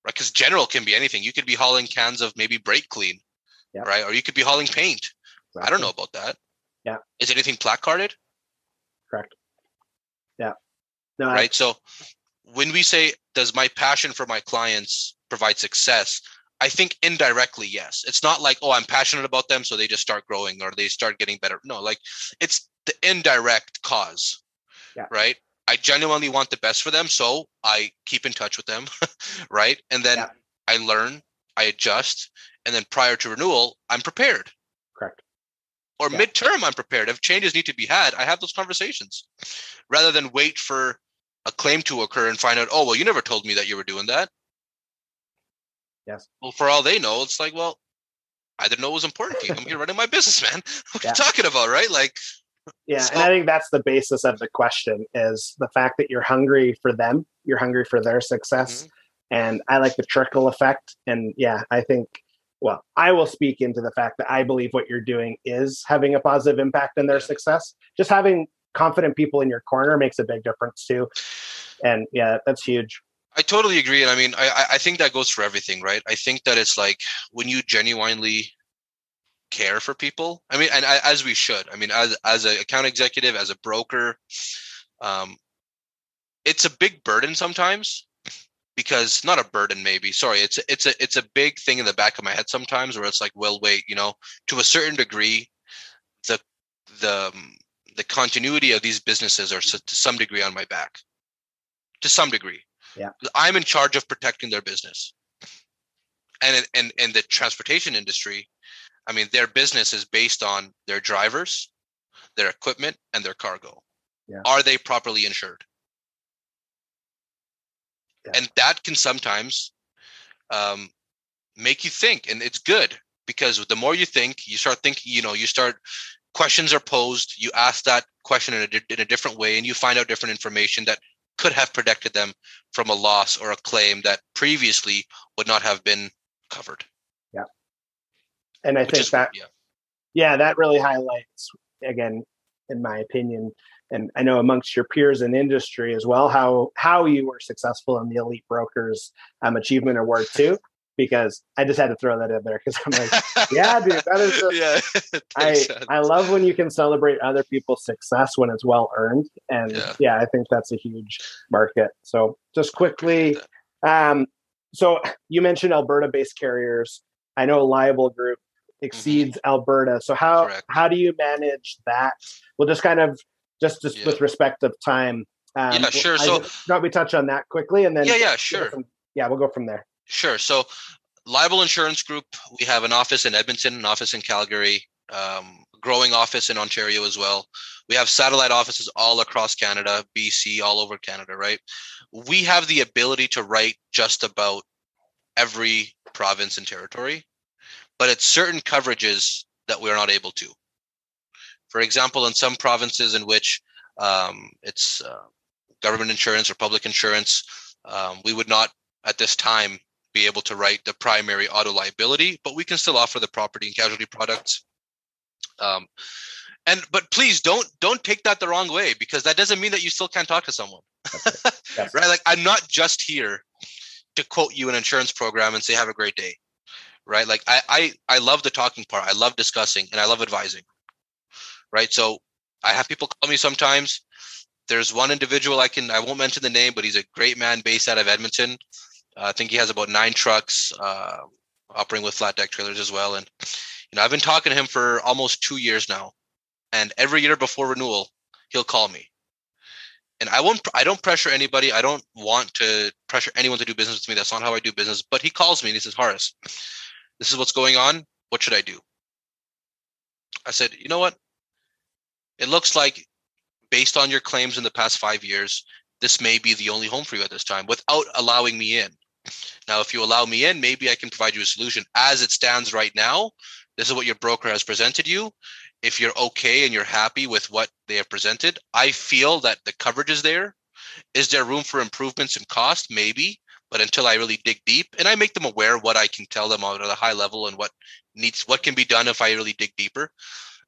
Speaker 2: Right. Because general can be anything. You could be hauling cans of maybe brake clean. Yeah. Right. Or you could be hauling paint. Exactly. I don't know about that.
Speaker 1: Yeah.
Speaker 2: Is anything placarded?
Speaker 1: Correct. Yeah. No.
Speaker 2: Right. I... So when we say, does my passion for my clients provide success? I think indirectly, yes. It's not like, oh, I'm passionate about them, so they just start growing or they start getting better. No, like it's the indirect cause.
Speaker 1: Yeah.
Speaker 2: Right. I genuinely want the best for them, so I keep in touch with them, <laughs> right? And then yeah. I learn, I adjust, and then prior to renewal, I'm prepared.
Speaker 1: Correct.
Speaker 2: or yeah. midterm i'm prepared if changes need to be had i have those conversations rather than wait for a claim to occur and find out oh well you never told me that you were doing that
Speaker 1: yes
Speaker 2: well for all they know it's like well i didn't know it was important to you <laughs> i'm here running my business man <laughs> what yeah. are you talking about right like
Speaker 1: yeah so, and i think that's the basis of the question is the fact that you're hungry for them you're hungry for their success mm-hmm. and i like the trickle effect and yeah i think well, I will speak into the fact that I believe what you're doing is having a positive impact in their success. Just having confident people in your corner makes a big difference too. And yeah, that's huge.
Speaker 2: I totally agree. And I mean, I, I think that goes for everything, right? I think that it's like when you genuinely care for people. I mean, and as we should. I mean, as as an account executive, as a broker, um, it's a big burden sometimes because not a burden maybe sorry it's it's a it's a big thing in the back of my head sometimes where it's like well wait you know to a certain degree the the um, the continuity of these businesses are to some degree on my back to some degree
Speaker 1: yeah
Speaker 2: i'm in charge of protecting their business and in, and in the transportation industry i mean their business is based on their drivers their equipment and their cargo.
Speaker 1: Yeah.
Speaker 2: are they properly insured? And that can sometimes um, make you think and it's good because the more you think you start thinking you know you start questions are posed you ask that question in a, in a different way and you find out different information that could have protected them from a loss or a claim that previously would not have been covered.
Speaker 1: yeah and i Which think is, that yeah. yeah that really highlights again in my opinion and I know amongst your peers in industry as well, how how you were successful in the Elite Brokers um, Achievement Award <laughs> too. Because I just had to throw that in there because I'm like, yeah, dude, that is. <laughs> Just, yeah, <laughs> I sense. I love when you can celebrate other people's success when it's well earned, and yeah, yeah I think that's a huge market. So just quickly, um, so you mentioned Alberta-based carriers. I know Liable Group. Exceeds mm-hmm. Alberta. So how Correct. how do you manage that? We'll just kind of just just yeah. with respect of time.
Speaker 2: Um, yeah, sure. So,
Speaker 1: not we touch on that quickly, and then
Speaker 2: yeah, yeah, sure.
Speaker 1: From, yeah, we'll go from there.
Speaker 2: Sure. So, Liable Insurance Group, we have an office in Edmonton, an office in Calgary, um, growing office in Ontario as well. We have satellite offices all across Canada, BC, all over Canada, right? We have the ability to write just about every province and territory, but it's certain coverages that we're not able to. For example, in some provinces in which um, it's uh, government insurance or public insurance, um, we would not at this time be able to write the primary auto liability, but we can still offer the property and casualty products. Um, and but please don't don't take that the wrong way because that doesn't mean that you still can't talk to someone, <laughs> yes. right? Like I'm not just here to quote you an insurance program and say have a great day, right? Like I I I love the talking part. I love discussing and I love advising right? So I have people call me sometimes. There's one individual I can I won't mention the name, but he's a great man based out of Edmonton. Uh, I think he has about nine trucks uh, operating with flat deck trailers as well. And you know, I've been talking to him for almost two years now, and every year before renewal, he'll call me. And I won't. I don't pressure anybody. I don't want to pressure anyone to do business with me. That's not how I do business. But he calls me and he says, "Haris, this is what's going on. What should I do?" I said, "You know what? it looks like based on your claims in the past five years, this may be the only home for you at this time without allowing me in. Now, if you allow me in, maybe I can provide you a solution. As it stands right now, this is what your broker has presented you. If you're okay and you're happy with what they have presented, I feel that the coverage is there. Is there room for improvements in cost? Maybe, but until I really dig deep and I make them aware what I can tell them on a high level and what needs what can be done if I really dig deeper.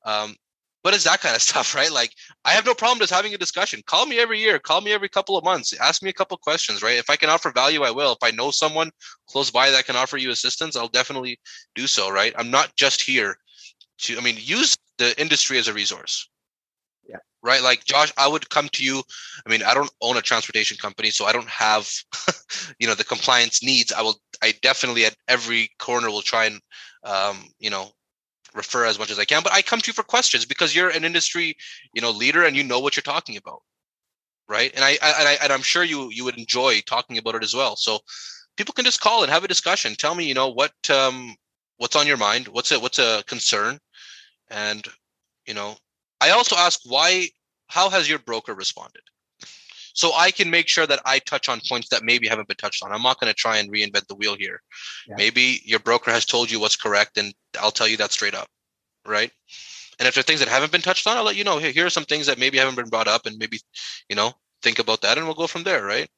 Speaker 2: Um, but it's that kind of <laughs> stuff, right? Like I have no problem just having a discussion. Call me every year, call me every couple of months, ask me a couple questions, right? If I can offer value, I will. If I know someone close by that can offer you assistance, I'll definitely do so, right? I'm not just here to I mean, use the industry as a resource. Right? Like Josh, I would come to you. I mean, I don't own a transportation company, so I don't have <laughs> you know the compliance needs. I will I definitely at every corner will try and um, you know, refer as much as I can. But I come to you for questions because you're an industry, you know, leader and you know what you're talking about, right? And I, I and I and I'm sure you you would enjoy talking about it as well. So people can just call and have a discussion. Tell me, you know, what um what's on your mind, what's a what's a concern, and you know i also ask why how has your broker responded so i can make sure that i touch on points that maybe haven't been touched on i'm not going to try and reinvent the wheel here yeah. maybe your broker has told you what's correct and i'll tell you that straight up right and if there are things that haven't been touched on i'll let you know hey, here are some things that maybe haven't been brought up and maybe you know think about that and we'll go from there right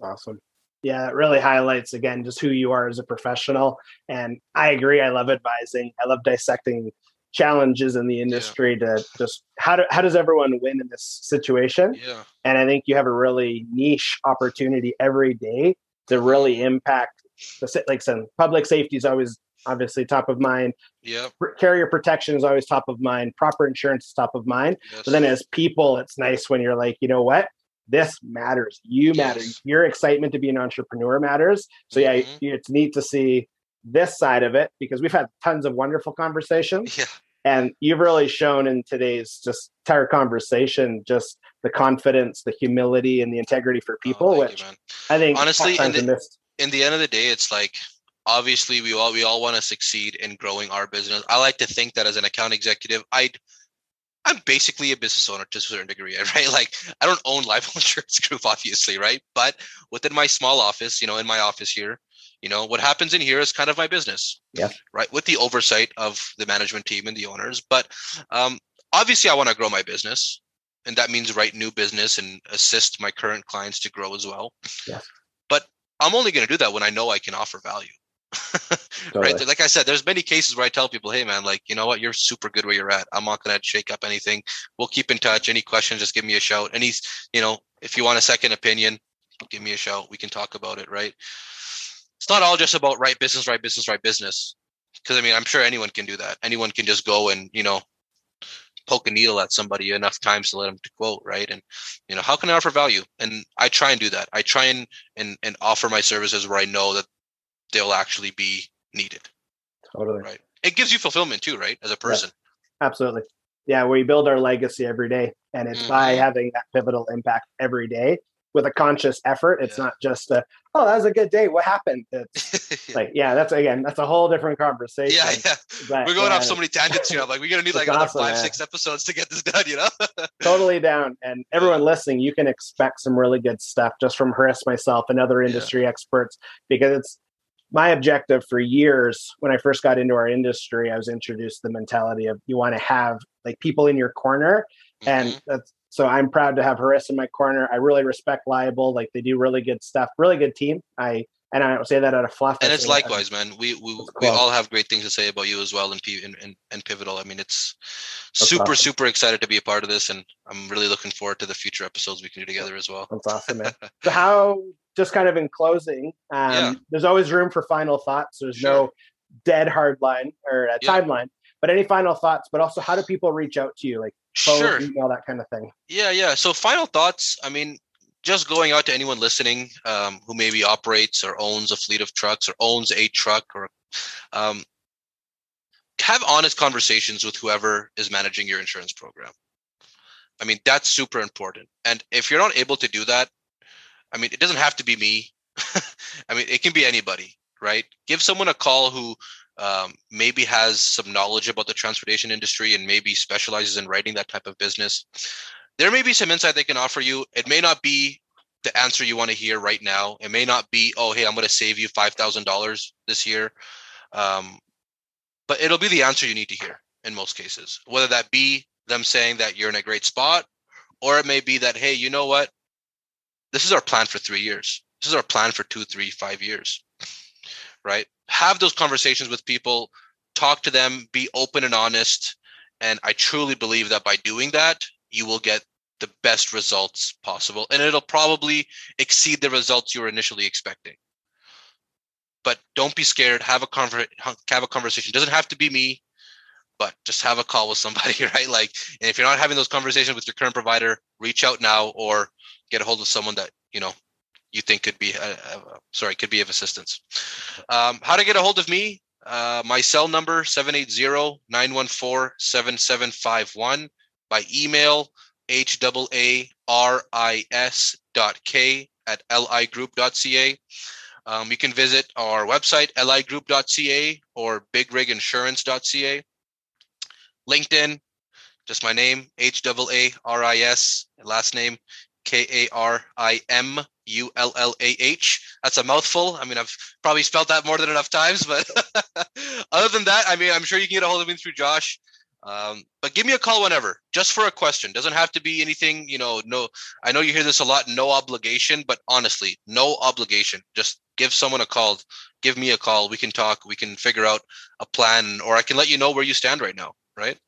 Speaker 1: awesome yeah, it really highlights again just who you are as a professional. And I agree. I love advising. I love dissecting challenges in the industry yeah. to just how do, how does everyone win in this situation?
Speaker 2: Yeah.
Speaker 1: And I think you have a really niche opportunity every day to really impact the like some public safety is always obviously top of mind.
Speaker 2: Yeah.
Speaker 1: Carrier protection is always top of mind. Proper insurance is top of mind. Yes. But then as people, it's nice when you're like, you know what? this matters. You yes. matter. Your excitement to be an entrepreneur matters. So yeah, mm-hmm. it's neat to see this side of it because we've had tons of wonderful conversations.
Speaker 2: Yeah.
Speaker 1: And you've really shown in today's just entire conversation just the confidence, the humility, and the integrity for oh, people, oh, which you, I think
Speaker 2: honestly, in the, in the end of the day, it's like obviously we all we all want to succeed in growing our business. I like to think that as an account executive, I'd I'm basically a business owner to a certain degree, <laughs> right? Like I don't own Life <laughs> Insurance Group, obviously, right? But within my small office, you know, in my office here, you know, what happens in here is kind of my business.
Speaker 1: Yeah.
Speaker 2: Right. With the oversight of the management team and the owners. But um, obviously I want to grow my business. And that means write new business and assist my current clients to grow as well.
Speaker 1: Yeah.
Speaker 2: But I'm only going to do that when I know I can offer value. <laughs> right like i said there's many cases where i tell people hey man like you know what you're super good where you're at i'm not going to shake up anything we'll keep in touch any questions just give me a shout and he's you know if you want a second opinion give me a shout we can talk about it right it's not all just about right business right business right business because i mean i'm sure anyone can do that anyone can just go and you know poke a needle at somebody enough times to let them to quote right and you know how can i offer value and i try and do that i try and and, and offer my services where i know that they'll actually be needed.
Speaker 1: Totally.
Speaker 2: Right. It gives you fulfillment too, right? As a person.
Speaker 1: Yeah, absolutely. Yeah, we build our legacy every day. And it's mm-hmm. by having that pivotal impact every day with a conscious effort. It's yeah. not just a, oh, that was a good day. What happened? It's <laughs> like, yeah, that's again, that's a whole different conversation.
Speaker 2: Yeah, yeah. But, We're going yeah, off so many tangents here. I'm like, we're gonna need like another awesome, five, man. six episodes to get this done, you know? <laughs>
Speaker 1: totally down. And everyone listening, you can expect some really good stuff just from Haris, myself, and other industry experts because it's my objective for years when I first got into our industry, I was introduced to the mentality of you want to have like people in your corner. Mm-hmm. And that's so I'm proud to have Haris in my corner. I really respect Liable. Like they do really good stuff, really good team. I and I don't say that out of fluff.
Speaker 2: And it's likewise, man. We we, we all have great things to say about you as well and and, and Pivotal. I mean, it's That's super awesome. super excited to be a part of this, and I'm really looking forward to the future episodes we can do together as well.
Speaker 1: That's awesome, man. <laughs> so how just kind of in closing, um, yeah. there's always room for final thoughts. There's sure. no dead hard line or a yeah. timeline. But any final thoughts? But also, how do people reach out to you, like phone, sure. email, that kind of thing?
Speaker 2: Yeah, yeah. So final thoughts. I mean, just going out to anyone listening um, who maybe operates or owns a fleet of trucks or owns a truck or um, have honest conversations with whoever is managing your insurance program. I mean, that's super important. And if you're not able to do that, I mean, it doesn't have to be me. <laughs> I mean, it can be anybody, right? Give someone a call who um, maybe has some knowledge about the transportation industry and maybe specializes in writing that type of business. There may be some insight they can offer you. It may not be the answer you want to hear right now. It may not be, oh, hey, I'm going to save you $5,000 this year. Um, but it'll be the answer you need to hear in most cases, whether that be them saying that you're in a great spot, or it may be that, hey, you know what? this is our plan for three years. This is our plan for two, three, five years. Right? Have those conversations with people, talk to them, be open and honest. And I truly believe that by doing that, you will get the best results possible. And it'll probably exceed the results you were initially expecting. But don't be scared. Have a conver- have a conversation. It doesn't have to be me, but just have a call with somebody, <laughs> right? Like, and if you're not having those conversations with your current provider, reach out now or get a hold of someone that you know you think could be uh, uh, sorry could be of assistance. Um, how to get a hold of me uh, my cell number 780-914-7751 by email h-a-a-r-i-s dot k at ligroup.ca um, you can visit our website ligroup.ca or bigriginsurance.ca linkedin just my name, H A R I S, last name K A R I M U L L A H. That's a mouthful. I mean, I've probably spelled that more than enough times, but <laughs> other than that, I mean, I'm sure you can get a hold of me through Josh. Um, but give me a call whenever, just for a question. Doesn't have to be anything, you know. No, I know you hear this a lot. No obligation, but honestly, no obligation. Just give someone a call. Give me a call. We can talk. We can figure out a plan, or I can let you know where you stand right now. Right?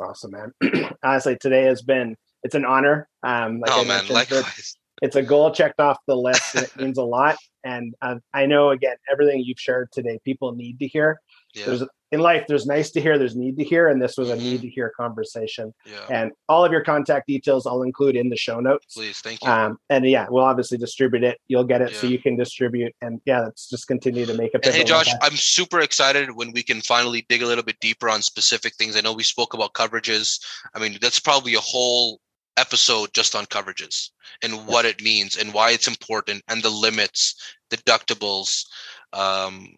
Speaker 1: awesome, man. <clears throat> Honestly, today has been it's an honor. Um,
Speaker 2: like oh man, likewise.
Speaker 1: It's a goal checked off the list, and it means a lot. And uh, I know again, everything you've shared today, people need to hear. Yeah. There's in life, there's nice to hear, there's need to hear, and this was a mm-hmm. need to hear conversation. Yeah. And all of your contact details I'll include in the show notes.
Speaker 2: Please, thank you.
Speaker 1: Um, and yeah, we'll obviously distribute it. You'll get it yeah. so you can distribute. And yeah, let's just continue to make
Speaker 2: it. Hey, Josh, I'm super excited when we can finally dig a little bit deeper on specific things. I know we spoke about coverages. I mean, that's probably a whole episode just on coverages and what it means and why it's important and the limits, deductibles. Um,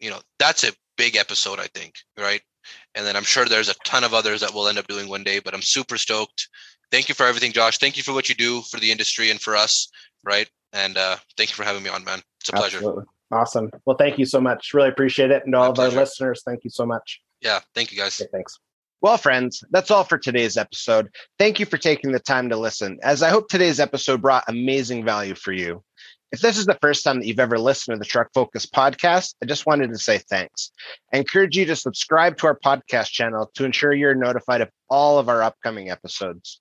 Speaker 2: you know, that's a big episode, I think, right? And then I'm sure there's a ton of others that we'll end up doing one day, but I'm super stoked. Thank you for everything, Josh. Thank you for what you do for the industry and for us, right? And uh, thank you for having me on, man. It's a pleasure. Absolutely.
Speaker 1: Awesome. Well, thank you so much. Really appreciate it. And to all of our listeners, thank you so much.
Speaker 2: Yeah. Thank you, guys.
Speaker 1: Okay, thanks. Well, friends, that's all for today's episode. Thank you for taking the time to listen, as I hope today's episode brought amazing value for you. If this is the first time that you've ever listened to the Truck Focus podcast, I just wanted to say thanks. I encourage you to subscribe to our podcast channel to ensure you're notified of all of our upcoming episodes.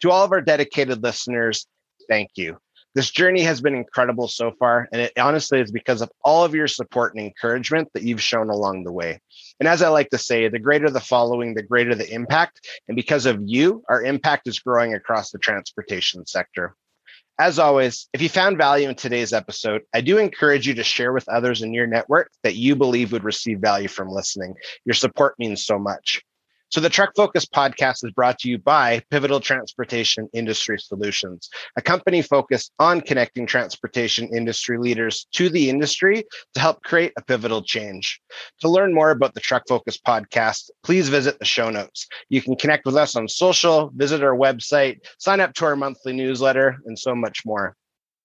Speaker 1: To all of our dedicated listeners, thank you. This journey has been incredible so far, and it honestly is because of all of your support and encouragement that you've shown along the way. And as I like to say, the greater the following, the greater the impact. And because of you, our impact is growing across the transportation sector. As always, if you found value in today's episode, I do encourage you to share with others in your network that you believe would receive value from listening. Your support means so much. So the Truck Focus podcast is brought to you by Pivotal Transportation Industry Solutions, a company focused on connecting transportation industry leaders to the industry to help create a pivotal change. To learn more about the Truck Focus podcast, please visit the show notes. You can connect with us on social, visit our website, sign up to our monthly newsletter, and so much more.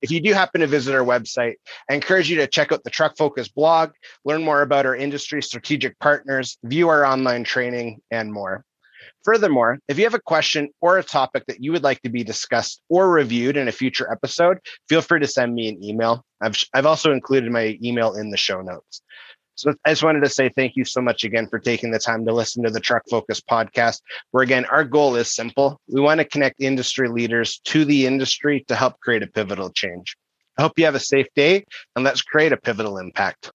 Speaker 1: If you do happen to visit our website, I encourage you to check out the Truck Focus blog, learn more about our industry strategic partners, view our online training, and more. Furthermore, if you have a question or a topic that you would like to be discussed or reviewed in a future episode, feel free to send me an email. I've, I've also included my email in the show notes. So I just wanted to say thank you so much again for taking the time to listen to the Truck Focus podcast, where again, our goal is simple. We want to connect industry leaders to the industry to help create a pivotal change. I hope you have a safe day and let's create a pivotal impact.